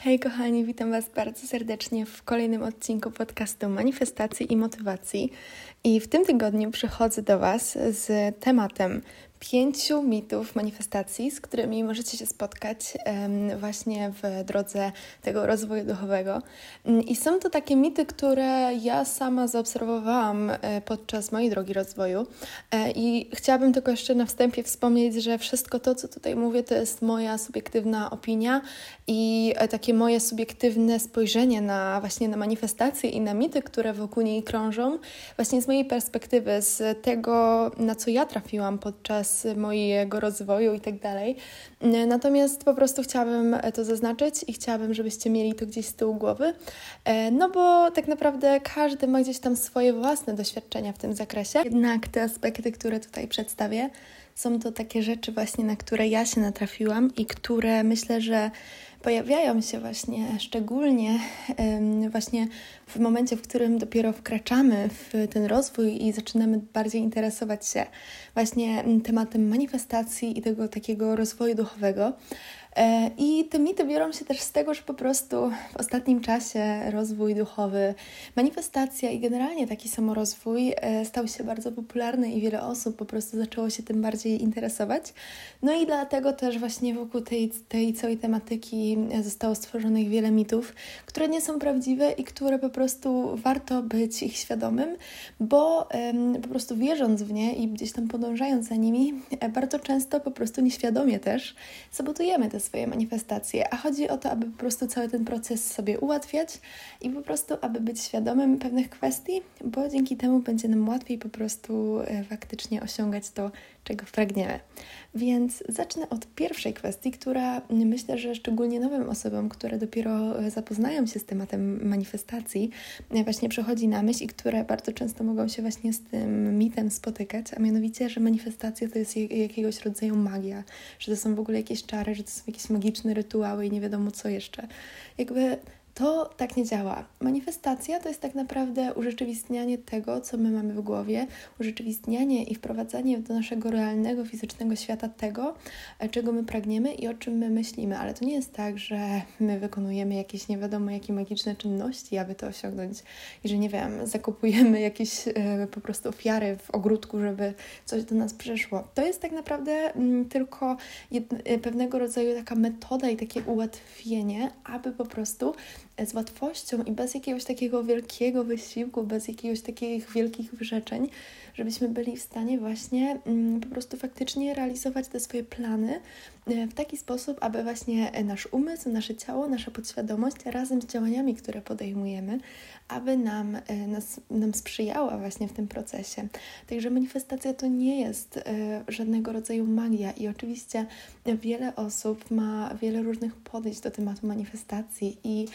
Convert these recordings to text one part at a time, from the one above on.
Hej kochani, witam Was bardzo serdecznie w kolejnym odcinku podcastu Manifestacji i Motywacji. I w tym tygodniu przychodzę do Was z tematem pięciu mitów manifestacji, z którymi możecie się spotkać właśnie w drodze tego rozwoju duchowego. I są to takie mity, które ja sama zaobserwowałam e, podczas mojej drogi rozwoju. E, I chciałabym tylko jeszcze na wstępie wspomnieć, że wszystko to, co tutaj mówię, to jest moja subiektywna opinia i e, takie moje subiektywne spojrzenie na właśnie na manifestacje i na mity, które wokół niej krążą, właśnie z mojej perspektywy, z tego, na co ja trafiłam podczas podczas mojego rozwoju i tak dalej. Natomiast po prostu chciałabym to zaznaczyć i chciałabym, żebyście mieli to gdzieś z tyłu głowy, e, no bo tak naprawdę każdy ma gdzieś tam swoje własne doświadczenia w tym zakresie. Jednak te aspekty, które tutaj przedstawię, są to takie rzeczy właśnie, na które ja się natrafiłam i które myślę, że pojawiają się właśnie szczególnie właśnie w momencie, w którym dopiero wkraczamy w ten rozwój i zaczynamy bardziej interesować się właśnie tematem manifestacji i tego takiego rozwoju duchowego. E, I te mity biorą się też z tego, że po prostu w ostatnim czasie rozwój duchowy, manifestacja i generalnie taki samorozwój e, stał się bardzo popularny i wiele osób po prostu zaczęło się tym bardziej interesować. No i dlatego też właśnie wokół tej, tej całej tematyki zostało stworzonych wiele mitów, które nie są prawdziwe i które po prostu warto być ich świadomym, bo po prostu wierząc w nie i gdzieś tam podążając za nimi, e, bardzo często po prostu nieświadomie też sabotujemy te swoje manifestacje, a chodzi o to, aby po prostu cały ten proces sobie ułatwiać i po prostu, aby być świadomym pewnych kwestii, bo dzięki temu będzie nam łatwiej po prostu e, faktycznie osiągać to, czego pragniemy. Więc zacznę od pierwszej kwestii, która myślę, że szczególnie nowym osobom, które dopiero e, zapoznają się z tematem manifestacji, e, właśnie przychodzi na myśl i które bardzo często mogą się właśnie z tym mitem spotykać, a mianowicie, że manifestacja to jest jakiegoś rodzaju magia, że to są w ogóle jakieś czary, że to są jakieś magiczne rytuały i nie wiadomo co jeszcze. Jakby to tak nie działa. Manifestacja to jest tak naprawdę urzeczywistnianie tego, co my mamy w głowie, urzeczywistnianie i wprowadzanie do naszego realnego, fizycznego świata tego, e, czego my pragniemy i o czym my myślimy. Ale to nie jest tak, że my wykonujemy jakieś nie wiadomo jakie magiczne czynności, aby to osiągnąć i że nie wiem, zakupujemy jakieś e, po prostu ofiary w ogródku, żeby coś do nas przyszło. To jest tak naprawdę mm, tylko e, pewnego rodzaju taka metoda i takie ułatwienie, aby po prostu z łatwością i bez jakiegoś takiego wielkiego wysiłku, bez jakiegoś takich wielkich wyrzeczeń, żebyśmy byli w stanie właśnie mm, po prostu faktycznie realizować te swoje plany e, w taki sposób, aby właśnie nasz umysł, nasze ciało, nasza podświadomość razem z działaniami, które podejmujemy, aby nam, e, nas, nam sprzyjała właśnie w tym procesie. Także manifestacja to nie jest e, żadnego rodzaju magia i oczywiście wiele osób ma wiele różnych podejść do tematu manifestacji i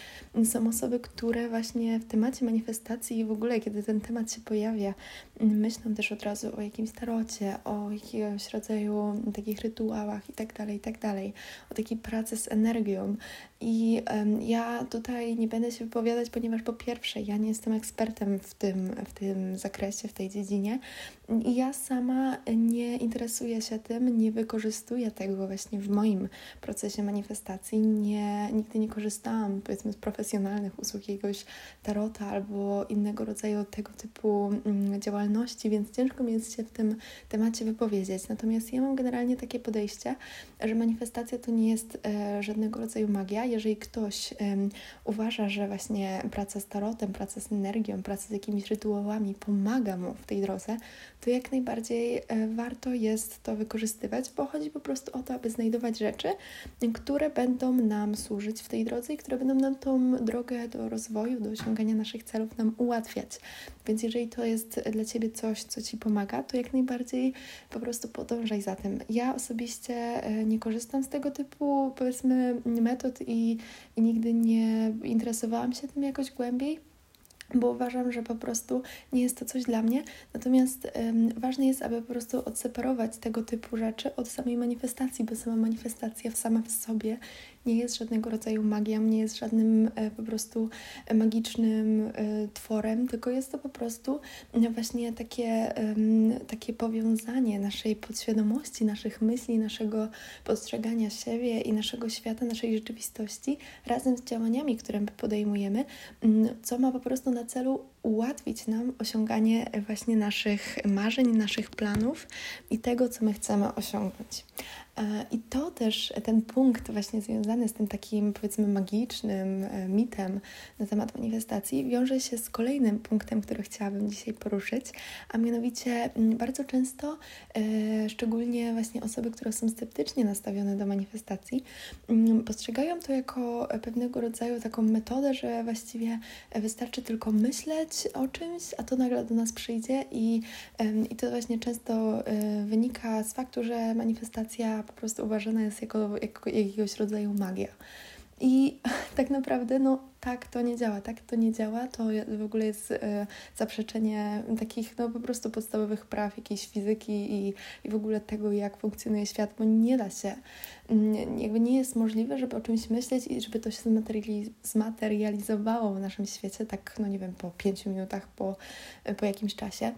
są osoby, które właśnie w temacie manifestacji i w ogóle, kiedy ten temat się pojawia, myślą też od razu o jakimś tarocie, o jakiegoś rodzaju takich rytuałach i tak tak dalej, o takiej pracy z energią. I um, ja tutaj nie będę się wypowiadać, ponieważ po pierwsze, ja nie jestem ekspertem w tym, w tym zakresie, w tej dziedzinie i ja sama nie interesuję się tym, nie wykorzystuję tego właśnie w moim procesie manifestacji. Nie, nigdy nie korzystałam, powiedzmy, z profesjonalnych usług jakiegoś tarota albo innego rodzaju tego typu mm, działalności, więc ciężko mi jest się w tym temacie wypowiedzieć. Natomiast ja mam generalnie takie podejście, że manifestacja to nie jest e, żadnego rodzaju magia. Jeżeli ktoś e, uważa, że właśnie praca z tarotem, praca z energią, praca z jakimiś rytuałami pomaga mu w tej drodze, to jak najbardziej e, warto jest to wykorzystywać, bo chodzi po prostu o to, aby znajdować rzeczy, które będą nam służyć w tej drodze i które będą nam tą drogę do rozwoju, do osiągania naszych celów nam ułatwiać. Więc jeżeli to jest dla Ciebie coś, co Ci pomaga, to jak najbardziej po prostu podążaj za tym. Ja osobiście e, nie korzystam z tego typu, powiedzmy, metod i, i nigdy nie interesowałam się tym jakoś głębiej bo uważam, że po prostu nie jest to coś dla mnie. Natomiast um, ważne jest, aby po prostu odseparować tego typu rzeczy od samej manifestacji, bo sama manifestacja sama w sobie nie jest żadnego rodzaju magią, nie jest żadnym e, po prostu magicznym tworem, tylko jest to po prostu właśnie takie, takie powiązanie naszej podświadomości, naszych myśli, naszego postrzegania siebie i naszego świata, naszej rzeczywistości razem z działaniami, które podejmujemy, co ma po prostu na celu ułatwić nam osiąganie właśnie naszych marzeń, naszych planów i tego, co my chcemy osiągnąć. E, I to też ten punkt właśnie związany z tym takim powiedzmy magicznym e, mitem na temat manifestacji wiąże się z kolejnym punktem, który chciałabym dzisiaj poruszyć, a mianowicie bardzo często, e, szczególnie właśnie osoby, które są sceptycznie nastawione do manifestacji, postrzegają to jako pewnego rodzaju taką metodę, że właściwie wystarczy tylko myśleć o czymś, a to nagle do nas przyjdzie i, i to właśnie często wynika z faktu, że manifestacja po prostu uważana jest jako, jako jakiegoś rodzaju magia. I tak naprawdę, no tak to nie działa, tak to nie działa, to w ogóle jest e, zaprzeczenie takich no po prostu podstawowych praw jakiejś fizyki i, i w ogóle tego, jak funkcjonuje świat, bo nie da się, mm, jakby nie jest możliwe, żeby o czymś myśleć i żeby to się zmaterializowało w naszym świecie, tak no nie wiem, po pięciu minutach, po, po jakimś czasie.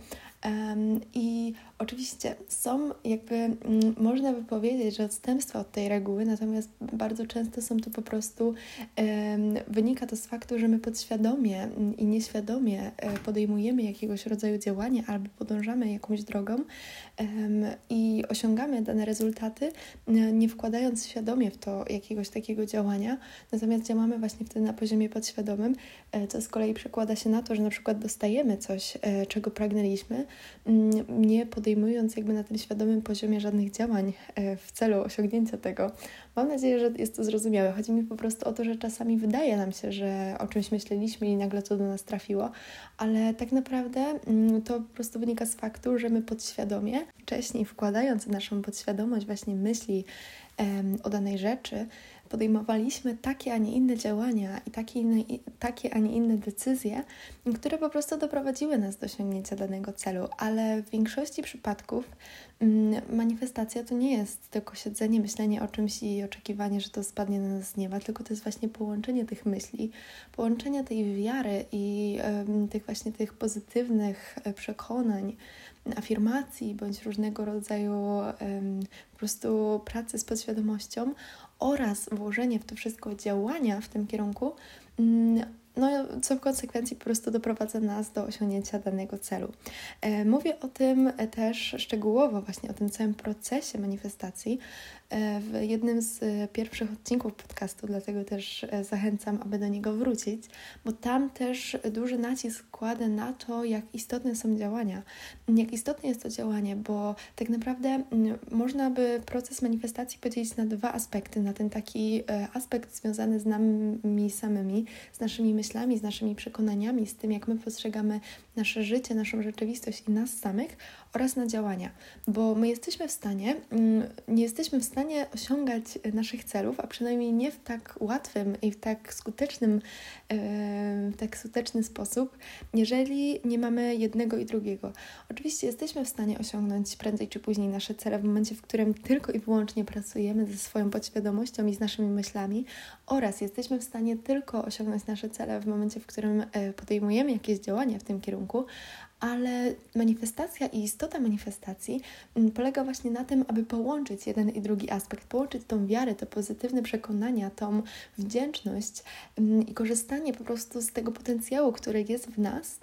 I oczywiście są jakby, mm, można by powiedzieć, że odstępstwa od tej reguły, natomiast bardzo często są to po prostu, wynika to z faktu, że my podświadomie i nieświadomie e, podejmujemy jakiegoś rodzaju działanie albo podążamy jakąś drogą i osiągamy dane rezultaty, nie wkładając świadomie w to jakiegoś takiego działania, natomiast działamy właśnie wtedy na poziomie podświadomym, e, co z kolei przekłada się na to, że na przykład dostajemy coś, e, czego pragnęliśmy, nie podejmując jakby na tym świadomym poziomie żadnych działań w celu osiągnięcia tego. Mam nadzieję, że jest to zrozumiałe. Chodzi mi po prostu o to, że czasami wydaje nam się, że o czymś myśleliśmy i nagle to do nas trafiło, ale tak naprawdę mm, to po prostu wynika z faktu, że my podświadomie, wcześniej wkładając naszą podświadomość właśnie myśli o danej rzeczy, podejmowaliśmy takie, a nie inne działania i takie, inne, takie, a nie inne decyzje, które po prostu doprowadziły nas do osiągnięcia danego celu, ale w większości przypadków mm, manifestacja to nie jest tylko siedzenie, myślenie o czymś i oczekiwanie, że to spadnie na nas z nieba, tylko to jest właśnie połączenie tych myśli, połączenie tej wiary i tych właśnie tych pozytywnych e, przekonań, afirmacji bądź różnego rodzaju po prostu pracy z podświadomością oraz włożenie w to wszystko działania w tym kierunku, mm, no, co w konsekwencji po prostu doprowadza nas do osiągnięcia danego celu. E, mówię o tym też szczegółowo, właśnie o tym całym procesie manifestacji, E, w jednym z e, pierwszych odcinków podcastu, dlatego też e, zachęcam, aby do niego wrócić, bo tam też duży nacisk kładę na to, jak istotne są działania. Jak istotne jest to działanie, bo tak naprawdę można by proces manifestacji podzielić na dwa aspekty. Na ten taki aspekt związany z nami samymi, z naszymi myślami, z naszymi przekonaniami, z tym, jak my postrzegamy nasze życie, naszą rzeczywistość i nas samych oraz na działania, bo my jesteśmy w stanie, mm, nie jesteśmy w stanie osiągać naszych celów, a przynajmniej nie w tak łatwym i w tak skutecznym, w tak skuteczny sposób, jeżeli nie mamy jednego i drugiego. Oczywiście jesteśmy w stanie osiągnąć prędzej czy później nasze cele w momencie, w którym tylko i wyłącznie pracujemy ze swoją podświadomością i z naszymi myślami, oraz jesteśmy w stanie tylko osiągnąć nasze cele w momencie, w którym e, podejmujemy jakieś działania w tym kierunku, ale manifestacja i istota manifestacji mm, polega właśnie na tym, aby połączyć jeden i drugi aspekt, połączyć tą wiarę, te pozytywne przekonania, tą wdzięczność mm, i korzystanie po prostu z tego potencjału, który jest w nas,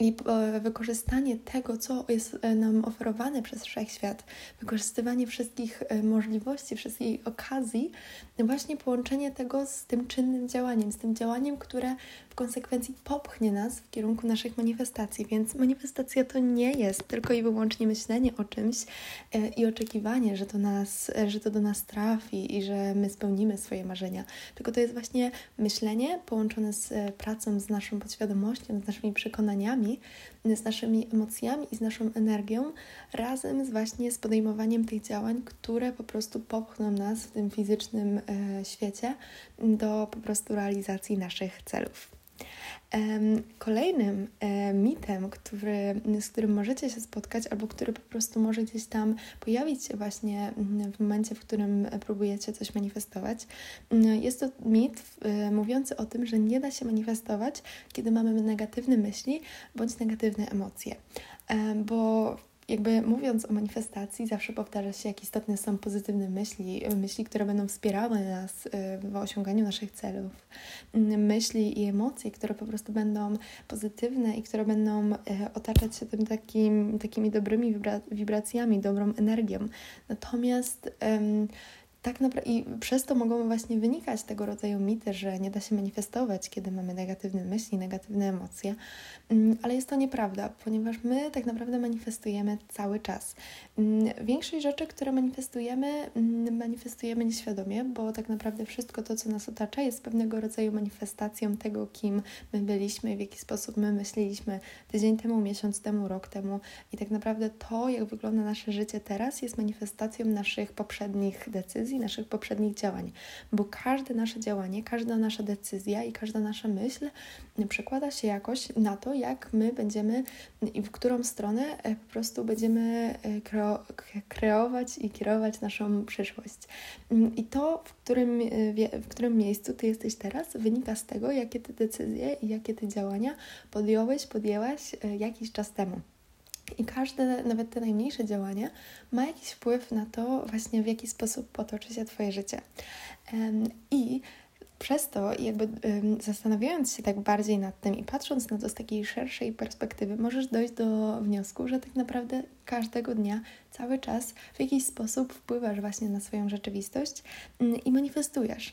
i e, wykorzystanie tego, co jest e, nam oferowane przez wszechświat, wykorzystywanie wszystkich e, możliwości, wszystkich okazji, właśnie połączenie tego z tym czynnym działaniem, z tym działaniem, które w konsekwencji popchnie nas w kierunku naszych manifestacji. Więc manifestacja to nie jest tylko i wyłącznie myślenie o czymś i oczekiwanie, że to, nas, że to do nas trafi i że my spełnimy swoje marzenia, tylko to jest właśnie myślenie połączone z pracą, z naszą podświadomością, z naszymi przekonaniami z naszymi emocjami i z naszą energią, razem z właśnie z podejmowaniem tych działań, które po prostu popchną nas w tym fizycznym e, świecie do po prostu realizacji naszych celów. Kolejnym mitem, który, z którym możecie się spotkać, albo który po prostu może gdzieś tam pojawić się właśnie w momencie, w którym próbujecie coś manifestować, jest to mit mówiący o tym, że nie da się manifestować, kiedy mamy negatywne myśli bądź negatywne emocje. Bo jakby mówiąc o manifestacji, zawsze powtarza się, jak istotne są pozytywne myśli, myśli, które będą wspierały nas y, w osiąganiu naszych celów, myśli i emocje, które po prostu będą pozytywne i które będą y, otaczać się tym takim, takimi dobrymi wibracjami, dobrą energią. Natomiast tak naprawdę i przez to mogą właśnie wynikać tego rodzaju mity, że nie da się manifestować, kiedy mamy negatywne myśli, negatywne emocje, mm, ale jest to nieprawda, ponieważ my tak naprawdę manifestujemy cały czas. Mm, większość rzeczy, które manifestujemy, mm, manifestujemy nieświadomie, bo tak naprawdę wszystko to, co nas otacza, jest pewnego rodzaju manifestacją tego, kim my byliśmy, w jaki sposób my myśleliśmy tydzień temu, miesiąc temu, rok temu i tak naprawdę to, jak wygląda nasze życie teraz, jest manifestacją naszych poprzednich decyzji, naszych poprzednich działań, bo każde nasze działanie, każda nasza decyzja i każda nasza myśl przekłada się jakoś na to, jak my będziemy i w którą stronę e, po prostu będziemy e, kreować i kierować naszą przyszłość. Mm, I to, w którym, e, w którym miejscu Ty jesteś teraz, wynika z tego, jakie Ty decyzje i jakie Ty działania podjąłeś, podjęłaś jakiś czas temu. I każde, nawet te najmniejsze działanie, ma jakiś wpływ na to, właśnie w jaki sposób potoczy się Twoje życie. I przez to, jakby zastanawiając się tak bardziej nad tym i patrząc na to z takiej szerszej perspektywy, możesz dojść do wniosku, że tak naprawdę każdego dnia, cały czas w jakiś sposób wpływasz właśnie na swoją rzeczywistość mm, i manifestujesz.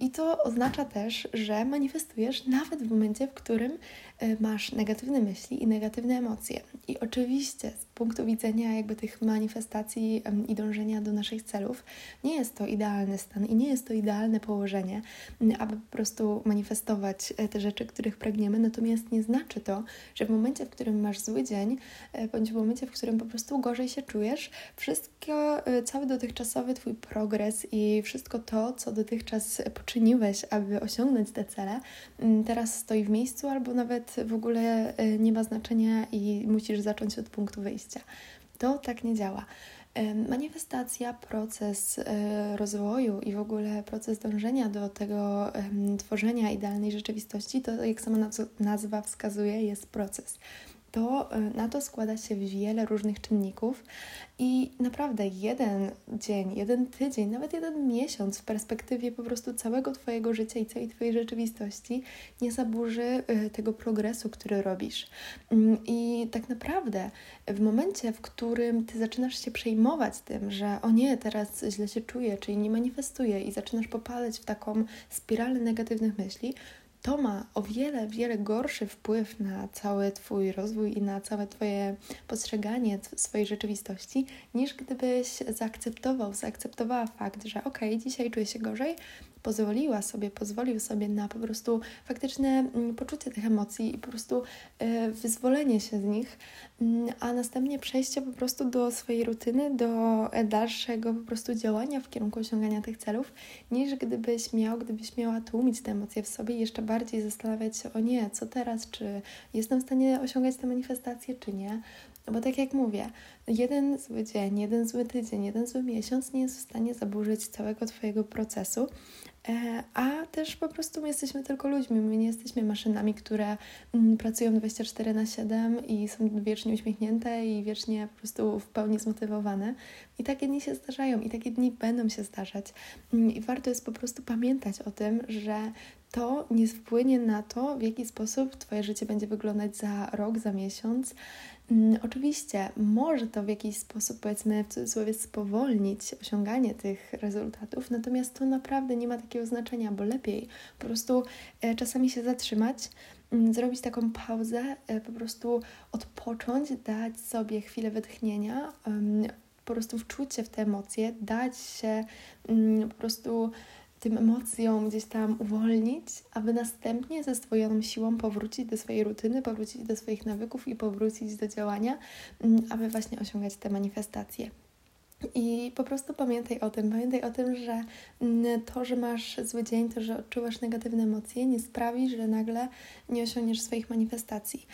I to oznacza też, że manifestujesz nawet w momencie, w którym e, masz negatywne myśli i negatywne emocje. I oczywiście z punktu widzenia jakby tych manifestacji i dążenia do naszych celów, nie jest to idealny stan i nie jest to idealne położenie, aby po prostu manifestować e, te rzeczy, których pragniemy. Natomiast nie znaczy to, że w momencie, w którym masz zły dzień, e, bądź w momencie, w którym po prostu gorzej się czujesz, wszystko, cały dotychczasowy Twój progres i wszystko to, co dotychczas poczyniłeś, aby osiągnąć te cele, mm, teraz stoi w miejscu albo nawet w ogóle e, nie ma znaczenia i musisz zacząć od punktu wyjścia. To tak nie działa. Manifestacja, proces e, rozwoju i w ogóle proces dążenia do tego tworzenia idealnej rzeczywistości, to jak sama nazwa wskazuje, jest proces to e, na to składa się wiele różnych czynników i naprawdę jeden dzień, jeden tydzień, nawet jeden miesiąc w perspektywie po prostu całego Twojego życia i całej Twojej rzeczywistości nie zaburzy e, tego progresu, który robisz. Mm, I tak naprawdę w momencie, w którym Ty zaczynasz się przejmować tym, że o nie, teraz źle się czuję, czyli nie manifestuję i zaczynasz popadać w taką spiralę negatywnych myśli, to ma o wiele, wiele gorszy wpływ na cały Twój rozwój i na całe Twoje postrzeganie swojej rzeczywistości, niż gdybyś zaakceptował, zaakceptowała fakt, że ok, dzisiaj czuję się gorzej, pozwoliła sobie, pozwolił sobie na po prostu faktyczne mm, poczucie tych emocji i po prostu e, wyzwolenie się z nich, mm, a następnie przejście po prostu do swojej rutyny, do e, dalszego po prostu działania w kierunku osiągania tych celów, niż gdybyś miał, gdybyś miała tłumić te emocje w sobie jeszcze bardziej zastanawiać się, o nie, co teraz, czy jestem w stanie osiągać te manifestacje, czy nie. No bo tak jak mówię, jeden zły dzień, jeden zły tydzień, jeden zły miesiąc nie jest w stanie zaburzyć całego Twojego procesu, E, a też po prostu my jesteśmy tylko ludźmi, my nie jesteśmy maszynami, które mm, pracują 24 na 7 i są wiecznie uśmiechnięte i wiecznie po prostu w pełni zmotywowane. I takie dni się zdarzają i takie dni będą się zdarzać. Mm, I warto jest po prostu pamiętać o tym, że to nie wpłynie na to, w jaki sposób Twoje życie będzie wyglądać za rok, za miesiąc. Mm, oczywiście może to w jakiś sposób, powiedzmy, w cudzysłowie spowolnić osiąganie tych rezultatów, natomiast to naprawdę nie ma takiego znaczenia, bo lepiej po prostu e, czasami się zatrzymać, mm, zrobić taką pauzę, e, po prostu odpocząć, dać sobie chwilę wytchnienia, po prostu wczuć się w te emocje, dać się mm, po prostu tym emocjom gdzieś tam uwolnić, aby następnie ze zdwojoną siłą powrócić do swojej rutyny, powrócić do swoich nawyków i powrócić do działania, mm, aby właśnie osiągać te manifestacje. I po prostu pamiętaj o tym, pamiętaj o tym, że to, że masz zły dzień, to, że odczuwasz negatywne emocje, nie sprawi, że nagle nie osiągniesz swoich manifestacji.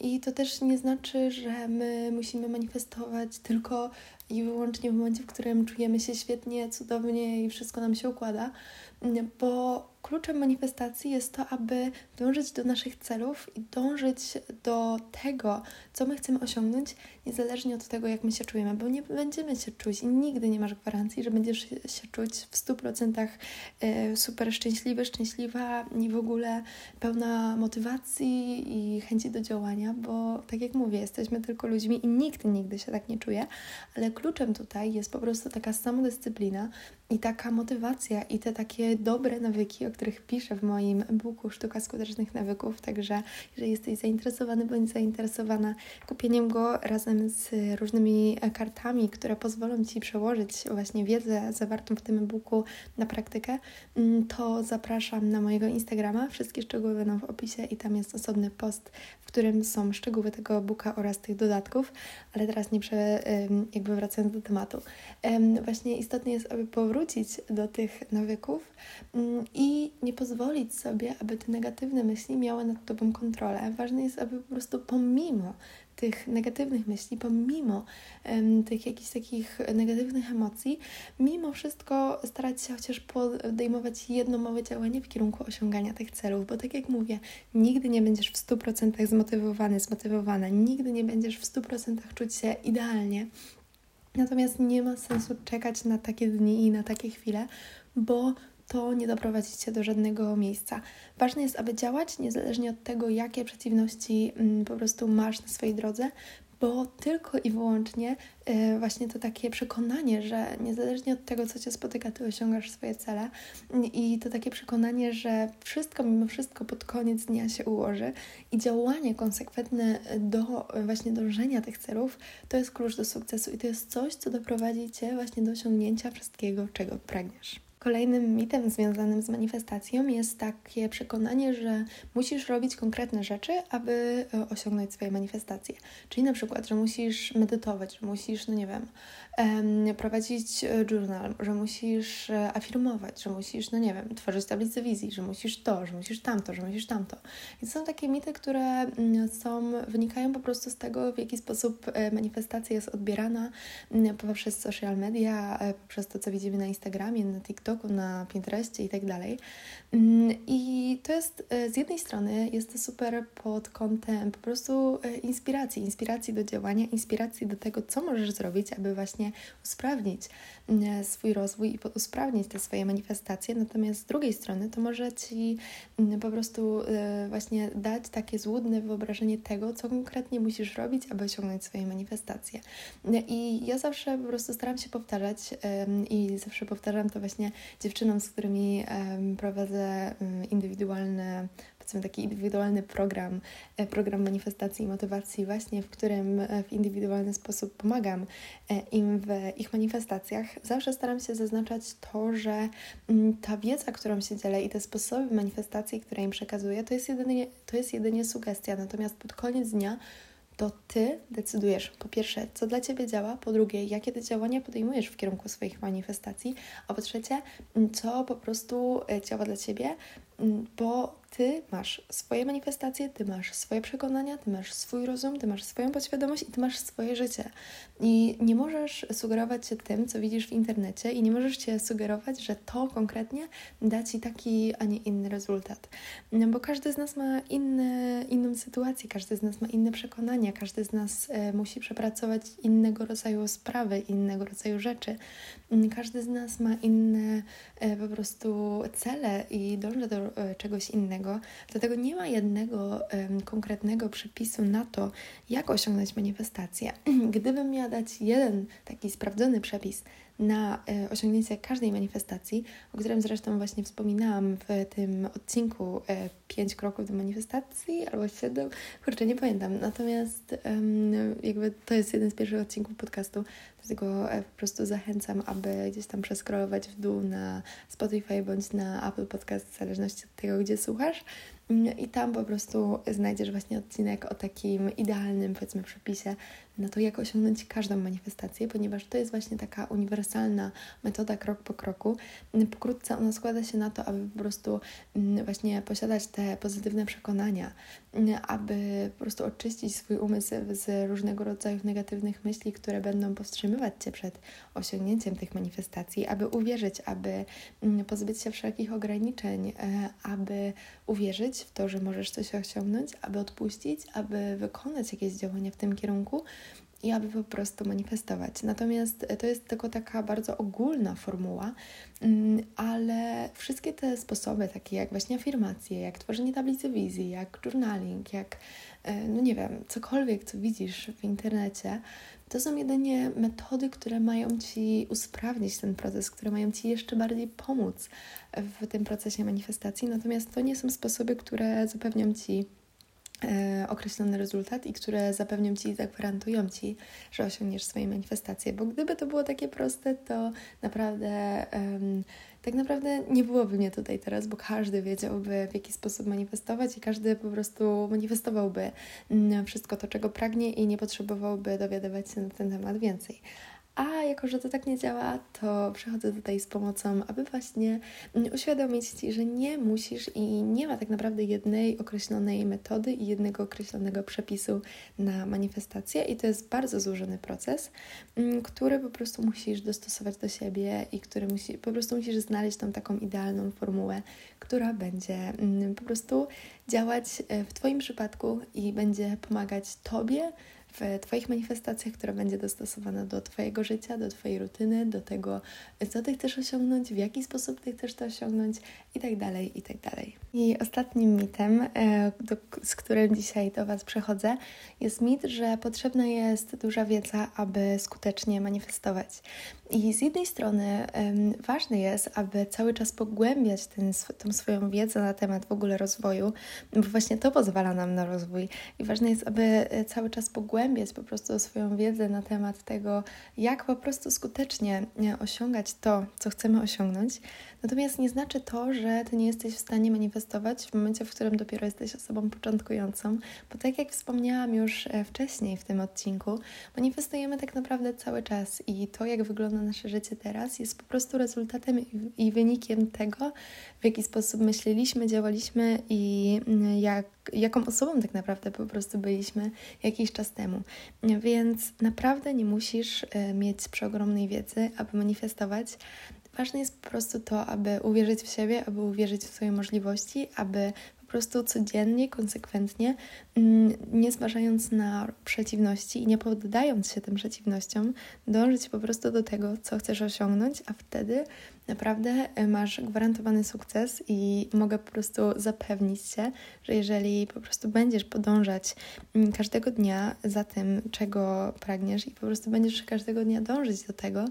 I to też nie znaczy, że my musimy manifestować tylko i wyłącznie w momencie, w którym czujemy się świetnie, cudownie i wszystko nam się układa, bo kluczem manifestacji jest to, aby dążyć do naszych celów i dążyć do tego, co my chcemy osiągnąć, niezależnie od tego, jak my się czujemy, bo nie będziemy się czuć i nigdy nie masz gwarancji, że będziesz się czuć w 100% e, super szczęśliwy, szczęśliwa i w ogóle pełna motywacji i chęci do działania, bo tak jak mówię, jesteśmy tylko ludźmi i nikt nigdy się tak nie czuje, ale kluczem tutaj jest po prostu taka samodyscyplina i taka motywacja i te takie dobre nawyki, o których piszę w moim e-booku Sztuka Skutecznych Nawyków. Także jeżeli jesteś zainteresowany bądź zainteresowana kupieniem go razem z różnymi kartami, które pozwolą Ci przełożyć właśnie wiedzę zawartą w tym e-booku na praktykę, mm, to zapraszam na mojego Instagrama. Wszystkie szczegóły będą w opisie i tam jest osobny post, w którym są szczegóły tego e-booka oraz tych dodatków. Ale teraz nie prze, jakby wracając do tematu. Właśnie istotne jest, aby powrócić do tych nawyków mm, i nie pozwolić sobie, aby te negatywne myśli miały nad Tobą kontrolę. Ważne jest, aby po prostu pomimo tych negatywnych myśli, pomimo um, tych jakichś takich negatywnych emocji, mimo wszystko starać się chociaż podejmować jedno małe działanie w kierunku osiągania tych celów, bo tak jak mówię, nigdy nie będziesz w 100% zmotywowany, zmotywowana, nigdy nie będziesz w 100% czuć się idealnie. Natomiast nie ma sensu czekać na takie dni i na takie chwile, bo to nie doprowadzi Cię do żadnego miejsca. Ważne jest, aby działać niezależnie od tego, jakie przeciwności mm, po prostu masz na swojej drodze, bo tylko i wyłącznie y, właśnie to takie przekonanie, że niezależnie od tego, co Cię spotyka, Ty osiągasz swoje cele i to takie przekonanie, że wszystko mimo wszystko pod koniec dnia się ułoży i działanie konsekwentne do właśnie dążenia tych celów, to jest klucz do sukcesu i to jest coś, co doprowadzi Cię właśnie do osiągnięcia wszystkiego, czego pragniesz. Kolejnym mitem związanym z manifestacją jest takie przekonanie, że musisz robić konkretne rzeczy, aby e, osiągnąć swoje manifestacje. Czyli na przykład, że musisz medytować, że musisz, no nie wiem, prowadzić e, journal, że musisz e, afirmować, że musisz, no nie wiem, tworzyć tablicę wizji, że musisz to, że musisz tamto, że musisz tamto. I to są takie mity, które mm, są, wynikają po prostu z tego, w jaki sposób manifestacja jest odbierana mm, poprzez social media, poprzez to, co widzimy na Instagramie, na TikToku, TikToku, na Pinterestie i tak dalej. Mm, I to jest e, z jednej strony jest to super pod kątem po prostu e, inspiracji, inspiracji do działania, inspiracji do tego, co możesz zrobić, aby właśnie usprawnić mm, swój rozwój i usprawnić te swoje manifestacje. Natomiast z drugiej strony to może Ci mm, po prostu e, właśnie dać takie złudne wyobrażenie tego, co konkretnie musisz robić, aby osiągnąć swoje manifestacje. I ja zawsze po prostu staram się powtarzać i zawsze powtarzam to właśnie dziewczynom, z którymi prowadzę indywidualne, powiedzmy taki indywidualny program, e, program manifestacji i motywacji właśnie, w którym e, w indywidualny sposób pomagam e, im w ich manifestacjach. Zawsze staram się zaznaczać to, że mm, ta wiedza, którą się dzielę i te sposoby manifestacji, które im przekazuję, to jest jedynie, to jest jedynie sugestia, natomiast pod koniec dnia to ty decydujesz, po pierwsze, co dla ciebie działa, po drugie, jakie te działania podejmujesz w kierunku swoich manifestacji, a po trzecie, co po prostu e, działa dla ciebie, bo ty masz swoje manifestacje, ty masz swoje przekonania, ty masz swój rozum, ty masz swoją podświadomość i ty masz swoje życie. I nie możesz sugerować się tym, co widzisz w internecie, i nie możesz się sugerować, że to konkretnie da ci taki, a nie inny rezultat. No bo każdy z nas ma inne, inną sytuację, każdy z nas ma inne przekonania, każdy z nas e, musi przepracować innego rodzaju sprawy, innego rodzaju rzeczy. Każdy z nas ma inne e, po prostu cele i dąży do czegoś innego. Dlatego nie ma jednego konkretnego przepisu na to, jak osiągnąć manifestację. Gdybym miała dać jeden taki sprawdzony przepis na e, osiągnięcie każdej manifestacji, o którym zresztą właśnie wspominałam w tym odcinku e, pięć kroków do manifestacji albo siedem, kurczę, nie pamiętam. Natomiast jakby to jest jeden z pierwszych odcinków podcastu, dlatego e, po prostu zachęcam, aby gdzieś tam przeskrolować w dół na Spotify bądź na Apple Podcast, w zależności od tego, gdzie słuchasz. Mm, i tam po prostu znajdziesz właśnie odcinek o takim idealnym, powiedzmy, przepisie na to, jak osiągnąć każdą manifestację, ponieważ to jest właśnie taka uniwersalna metoda krok po kroku. Pokrótce ona składa się na to, aby po prostu mm, właśnie posiadać te pozytywne przekonania, mm, aby po prostu oczyścić swój umysł z różnego rodzaju negatywnych myśli, które będą powstrzymywać Cię przed osiągnięciem tych manifestacji, aby uwierzyć, aby mm, pozbyć się wszelkich ograniczeń, e, aby uwierzyć w to, że możesz coś osiągnąć, aby odpuścić, aby wykonać jakieś działania w tym kierunku, i aby po prostu manifestować. Natomiast to jest tylko taka bardzo ogólna formuła, mm, ale wszystkie te sposoby, takie jak właśnie afirmacje, jak tworzenie tablicy wizji, jak journaling, jak e, no nie wiem, cokolwiek, co widzisz w internecie, to są jedynie metody, które mają Ci usprawnić ten proces, które mają Ci jeszcze bardziej pomóc w tym procesie manifestacji. Natomiast to nie są sposoby, które zapewnią Ci określony rezultat i które zapewnią Ci i zagwarantują Ci, że osiągniesz swoje manifestacje. Bo gdyby to było takie proste, to naprawdę um, tak naprawdę nie byłoby mnie tutaj teraz, bo każdy wiedziałby, w jaki sposób manifestować i każdy po prostu manifestowałby mm, wszystko to, czego pragnie i nie potrzebowałby dowiadywać się na ten temat więcej. A jako, że to tak nie działa, to przychodzę tutaj z pomocą, aby właśnie uświadomić Ci, że nie musisz i nie ma tak naprawdę jednej określonej metody i jednego określonego przepisu na manifestację, i to jest bardzo złożony proces, mm, który po prostu musisz dostosować do siebie i który musi, po prostu musisz znaleźć tą taką idealną formułę, która będzie mm, po prostu działać e, w Twoim przypadku i będzie pomagać Tobie w Twoich manifestacjach, która będzie dostosowana do Twojego życia, do Twojej rutyny, do tego, co Ty chcesz osiągnąć, w jaki sposób Ty chcesz to osiągnąć i tak dalej, i tak dalej. I ostatnim mitem, e, do, z którym dzisiaj do Was przechodzę, jest mit, że potrzebna jest duża wiedza, aby skutecznie manifestować. I z jednej strony um, ważne jest, aby cały czas pogłębiać ten, tą swoją wiedzę na temat w ogóle rozwoju, bo właśnie to pozwala nam na rozwój. I ważne jest, aby e, cały czas pogłębiać po prostu swoją wiedzę na temat tego, jak po prostu skutecznie osiągać to, co chcemy osiągnąć. Natomiast nie znaczy to, że ty nie jesteś w stanie manifestować w momencie, w którym dopiero jesteś osobą początkującą, bo tak jak wspomniałam już e, wcześniej w tym odcinku, manifestujemy tak naprawdę cały czas i to, jak wygląda nasze życie teraz, jest po prostu rezultatem i wynikiem tego, w jaki sposób myśleliśmy, działaliśmy i mm, jak, jaką osobą tak naprawdę po prostu byliśmy jakiś czas temu. Więc naprawdę nie musisz e, mieć przeogromnej wiedzy, aby manifestować. Ważne jest po prostu to, aby uwierzyć w siebie, aby uwierzyć w swoje możliwości, aby prostu codziennie, konsekwentnie, mm, nie zważając na przeciwności i nie poddając się tym przeciwnościom, dążyć po prostu do tego, co chcesz osiągnąć, a wtedy naprawdę e, masz gwarantowany sukces i mogę po prostu zapewnić się, że jeżeli po prostu będziesz podążać mm, każdego dnia za tym, czego pragniesz i po prostu będziesz każdego dnia dążyć do tego,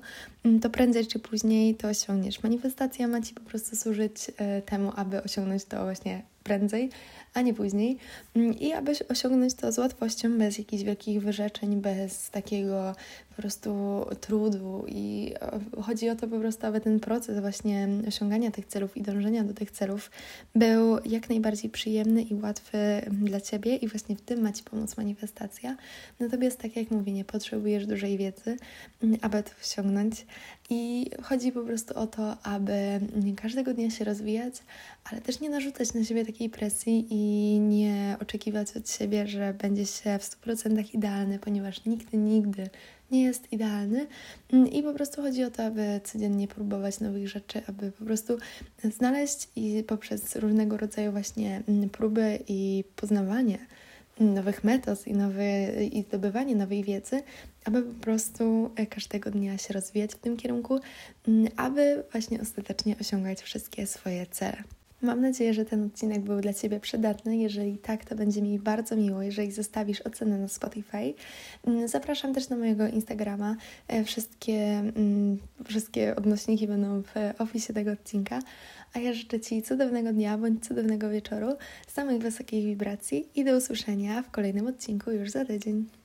mm, to prędzej czy później to osiągniesz. Manifestacja ma Ci po prostu służyć e, temu, aby osiągnąć to właśnie prędzej, a nie później. Mm, I abyś osiągnąć to z łatwością, bez jakichś wielkich wyrzeczeń, bez takiego prostu trudu. I e, chodzi o to po prostu, aby ten proces właśnie osiągania tych celów i dążenia do tych celów był jak najbardziej przyjemny i łatwy dla Ciebie, i właśnie w tym ma Ci pomóc manifestacja. Natomiast, tak jak mówię, nie potrzebujesz dużej wiedzy, mm, aby to osiągnąć. I chodzi po prostu o to, aby każdego dnia się rozwijać, ale też nie narzucać na siebie takiej presji i nie oczekiwać od siebie, że będzie się w 100% idealny, ponieważ nigdy, nigdy nie jest idealny. I po prostu chodzi o to, aby codziennie próbować nowych rzeczy, aby po prostu znaleźć i poprzez różnego rodzaju właśnie próby i poznawanie nowych metod i, nowy, i zdobywanie nowej wiedzy, aby po prostu e, każdego dnia się rozwijać w tym kierunku, mm, aby właśnie ostatecznie osiągać wszystkie swoje cele. Mam nadzieję, że ten odcinek był dla Ciebie przydatny. Jeżeli tak, to będzie mi bardzo miło, jeżeli zostawisz ocenę na Spotify. Mm, zapraszam też na mojego Instagrama. E, wszystkie, mm, wszystkie odnośniki będą w opisie tego odcinka. A ja życzę Ci cudownego dnia bądź cudownego wieczoru, samych wysokich wibracji i do usłyszenia w kolejnym odcinku już za tydzień.